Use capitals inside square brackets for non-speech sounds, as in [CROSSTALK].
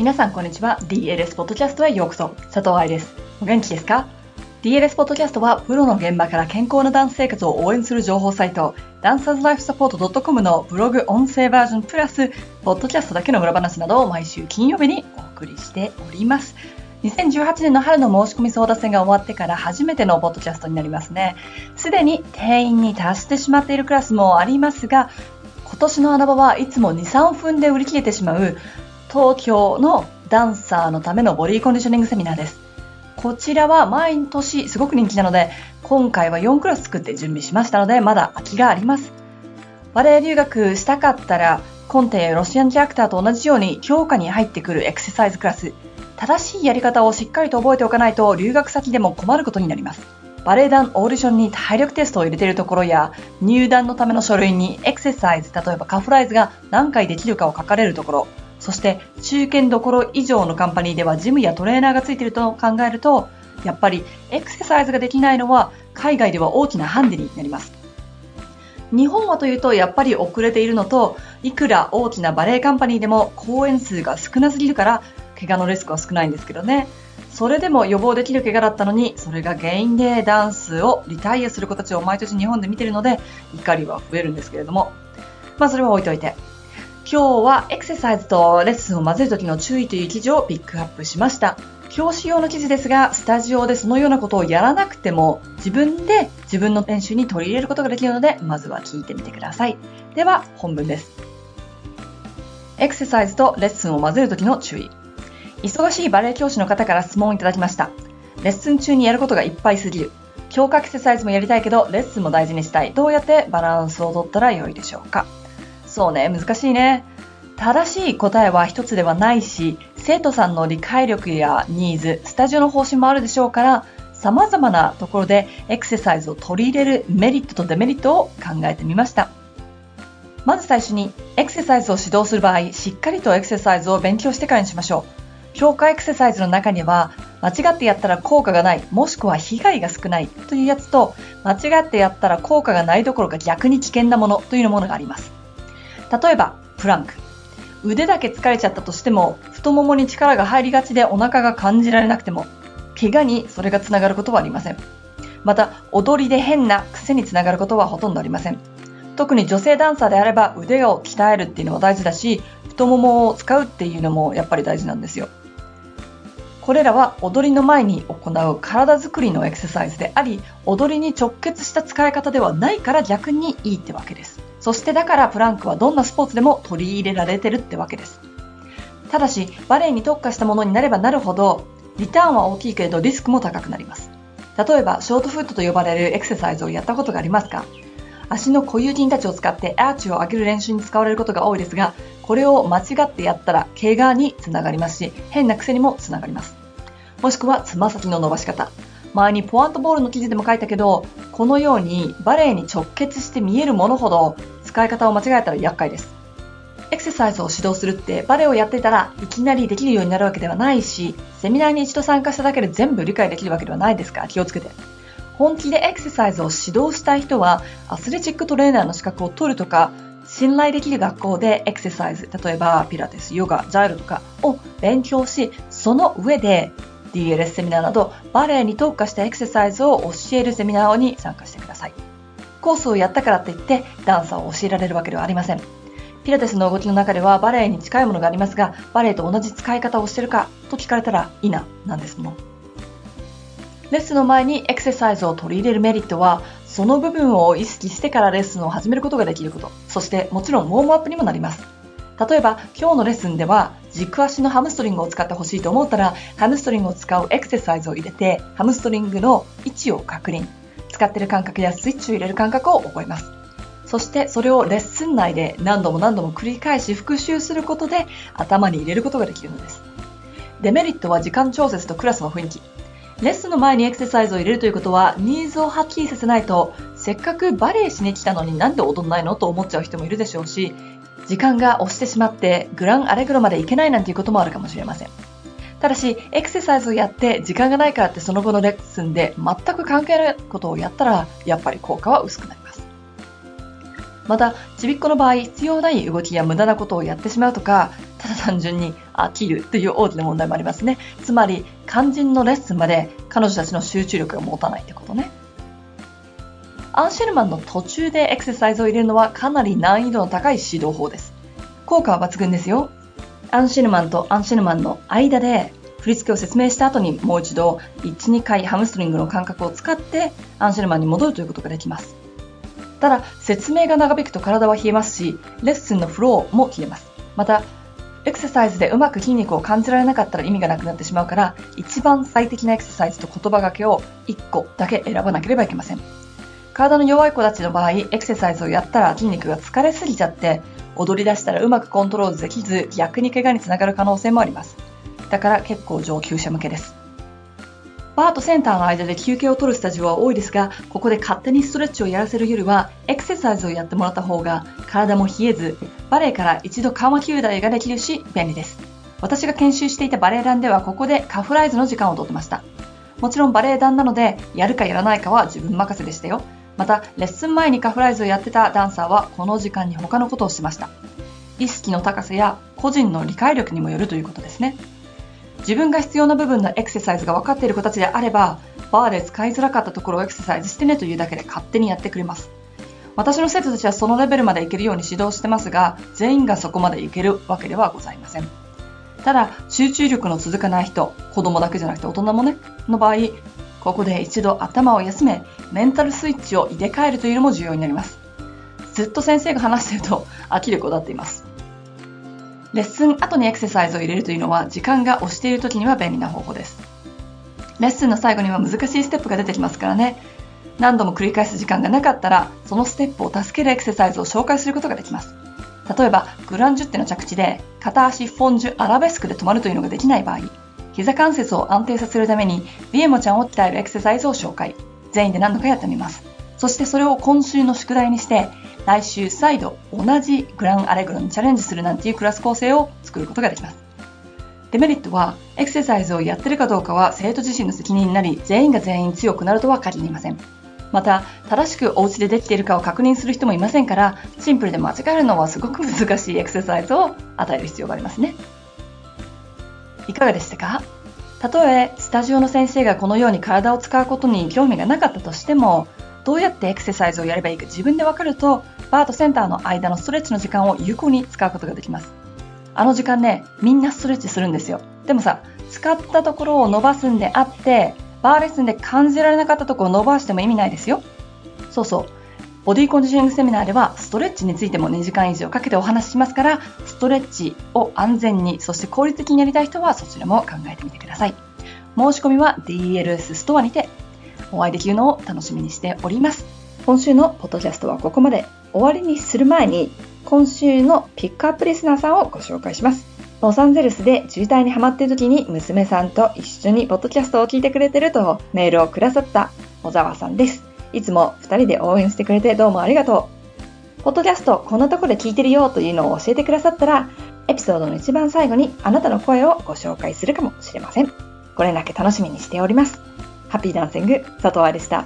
皆さんこんにちは。DLS ポッドキャストへようこそ。佐藤愛です。お元気ですか ?DLS ポッドキャストはプロの現場から健康なダンス生活を応援する情報サイト、ダンサーズライフサポート .com のブログ音声バージョンプラス、ポッドキャストだけの裏話などを毎週金曜日にお送りしております。2018年の春の申し込み争奪戦が終わってから初めてのポッドキャストになりますね。すでに定員に達してしまっているクラスもありますが、今年の穴場はいつも2、3分で売り切れてしまう東京のダンサーのためのボディコンディショニングセミナーです。こちらは毎年すごく人気なので、今回は4クラス作って準備しましたので、まだ空きがあります。バレエ留学したかったら、コンテやロシアンキャラクターと同じように強化に入ってくるエクササイズクラス、正しいやり方をしっかりと覚えておかないと留学先でも困ることになります。バレエ団オーディションに体力テストを入れているところや、入団のための書類にエクササイズ、例えばカフライズが何回できるかを書かれるところ、そして中堅どころ以上のカンパニーではジムやトレーナーがついていると考えると、やっぱりエクササイズができないのは海外では大きなハンデになります。日本はというとやっぱり遅れているのと、いくら大きなバレエカンパニーでも公演数が少なすぎるから、怪我のリスクは少ないんですけどね。それでも予防できる怪我だったのに、それが原因でダンスをリタイアする子たちを毎年日本で見てるので、怒りは増えるんですけれども。まあそれは置いといて。今日はエクササイズとレッスンを混ぜる時の注意という記事をピックアップしました。教師用の記事ですが、スタジオでそのようなことをやらなくても、自分で自分の練習に取り入れることができるので、まずは聞いてみてください。では、本文です。エクササイズとレッスンを混ぜる時の注意。忙しいバレエ教師の方から質問をいただきました。レッスン中にやることがいっぱいすぎる。強化エクササイズもやりたいけど、レッスンも大事にしたい。どうやってバランスをとったらよいでしょうか？そうね、難しいね。正しい答えは一つではないし、生徒さんの理解力やニーズ、スタジオの方針もあるでしょうから、様々なところでエクササイズを取り入れるメリットとデメリットを考えてみました。まず最初に、エクササイズを指導する場合、しっかりとエクササイズを勉強してからにしましょう。強化エクササイズの中には、間違ってやったら効果がない、もしくは被害が少ないというやつと、間違ってやったら効果がないどころか逆に危険なものというものがあります。例えば、プランク。腕だけ疲れちゃったとしても、太ももに力が入りがちでお腹が感じられなくても、怪我にそれがつながることはありません。また、踊りで変な癖につながることはほとんどありません。特に女性ダンサーであれば腕を鍛えるっていうのは大事だし、太ももを使うっていうのもやっぱり大事なんですよ。これらは踊りの前に行う体づくりのエクササイズであり、踊りに直結した使い方ではないから逆にいいってわけです。そしてだからプランクはどんなスポーツでも取り入れられてるってわけです。ただし、バレエに特化したものになればなるほど、リターンは大きいけれどリスクも高くなります。例えば、ショートフットと呼ばれるエクササイズをやったことがありますか足の固有筋たちを使ってアーチを上げる練習に使われることが多いですが、これを間違ってやったら怪我につながりますし、変な癖にもつながります。もしくはつま先の伸ばし方。前にポワントボールの記事でも書いたけど、このようにバレエに直結して見えるものほど使い方を間違えたら厄介です。エクササイズを指導するってバレエをやってたらいきなりできるようになるわけではないし、セミナーに一度参加しただけで全部理解できるわけではないですから気をつけて。本気でエクササイズを指導したい人はアスレチックトレーナーの資格を取るとか、信頼できる学校でエクササイズ、例えばピラティス、ヨガ、ジャイロとかを勉強し、その上で DLS セミナーなどバレエに特化したエクササイズを教えるセミナーに参加してください。コースをやったからって言ってダンサーを教えられるわけではありません。ピラティスの動きの中ではバレエに近いものがありますが、バレエと同じ使い方をしてるかと聞かれたらいいな、なんですもん。レッスンの前にエクササイズを取り入れるメリットは、その部分を意識してからレッスンを始めることができること、そしてもちろんウォームアップにもなります。例えば今日のレッスンでは軸足のハムストリングを使ってほしいと思ったらハムストリングを使うエクササイズを入れてハムストリングの位置を確認。使ってる感覚やスイッチを入れる感覚を覚えます。そしてそれをレッスン内で何度も何度も繰り返し復習することで頭に入れることができるのです。デメリットは時間調節とクラスの雰囲気。レッスンの前にエクササイズを入れるということはニーズをはっきりさせないとせっかくバレエしに来たのになんで踊んないの？と思っちゃう人もいるでしょうし時間が押してしまってグランアレグロまで行けないなんていうこともあるかもしれません。ただし、エクササイズをやって時間がないからってその後のレッスンで全く関係ないことをやったら、やっぱり効果は薄くなります。また、ちびっこの場合、必要ない動きや無駄なことをやってしまうとか、ただ単純に飽きるという大きな問題もありますね。つまり、肝心のレッスンまで彼女たちの集中力が持たないってことね。アンシェルマンの途中でエクササイズを入れるのはかなり難易度の高い指導法です。効果は抜群ですよ。アンシェルマンとアンシェルマンの間で振り付けを説明した後にもう一度1、2回ハムストリングの感覚を使ってアンシェルマンに戻るということができます。ただ、説明が長引くと体は冷えますし、レッスンのフローも切れます。また、エクササイズでうまく筋肉を感じられなかったら意味がなくなってしまうから、一番最適なエクササイズと言葉がけを1個だけ選ばなければいけません。体の弱い子たちの場合、エクササイズをやったら筋肉が疲れすぎちゃって、踊り出したらうまくコントロールできず、逆に怪我につながる可能性もあります。だから結構上級者向けです。バーとセンターの間で休憩を取るスタジオは多いですが、ここで勝手にストレッチをやらせるよりは、エクササイズをやってもらった方が、体も冷えず、バレエから一度緩和球台ができるし、便利です。私が研修していたバレエ団では、ここでカフライズの時間をとってました。もちろんバレエ団なので、やるかやらないかは自分任せでしたよ。また、レッスン前にカフライズをやってたダンサーは、この時間に他のことをしました。意識の高さや個人の理解力にもよるということですね。自分が必要な部分のエクササイズが分かっている子たちであれば、バーで使いづらかったところをエクササイズしてねというだけで勝手にやってくれます。私の生徒たちはそのレベルまでいけるように指導してますが、全員がそこまでいけるわけではございません。ただ、集中力の続かない人、子供だけじゃなくて大人もね、の場合、ここで一度頭を休め、メンタルスイッチを入れ替えるというのも重要になります。ずっと先生が話していると [LAUGHS] 飽きる子だっています。レッスン後にエクササイズを入れるというのは時間が押している時には便利な方法です。レッスンの最後には難しいステップが出てきますからね。何度も繰り返す時間がなかったら、そのステップを助けるエクササイズを紹介することができます。例えば、グランジュッテの着地で、片足フォンジュアラベスクで止まるというのができない場合、膝関節を安定させるために、ビエモちゃんを鍛えるエクササイズを紹介。全員で何度かやってみます。そしてそれを今週の宿題にして、来週再度同じグランアレグロにチャレンジするなんていうクラス構成を作ることができます。デメリットは、エクササイズをやってるかどうかは生徒自身の責任になり、全員が全員強くなるとは限りません。また、正しくお家でできているかを確認する人もいませんから、シンプルで間違えるのはすごく難しいエクササイズを与える必要がありますね。いかがでしたか？たとえスタジオの先生がこのように体を使うことに興味がなかったとしても、どうやってエクササイズをやればいいか自分でわかると、バーとセンターの間のストレッチの時間を有効に使うことができます。あの時間ね、みんなストレッチするんですよ。でもさ、使ったところを伸ばすんであって、バーレッスンで感じられなかったところを伸ばしても意味ないですよ。そうそう。ボディコンディショニングセミナーではストレッチについても2時間以上かけてお話ししますから、ストレッチを安全に、そして効率的にやりたい人はそちらも考えてみてください。申し込みは DLS ストアにてお会いできるのを楽しみにしております。今週のポッドキャストはここまで。終わりにする前に、今週のピックアップリスナーさんをご紹介します。ロサンゼルスで渋滞にハマっている時に娘さんと一緒にポッドキャストを聞いてくれてるとメールをくださった小沢さんです。いつも二人で応援してくれてどうもありがとう。ポッドキャストこんなとこで聞いてるよというのを教えてくださったら、エピソードの一番最後にあなたの声をご紹介するかもしれません。これだけ楽しみにしております。ハッピーダンシング佐藤愛でした。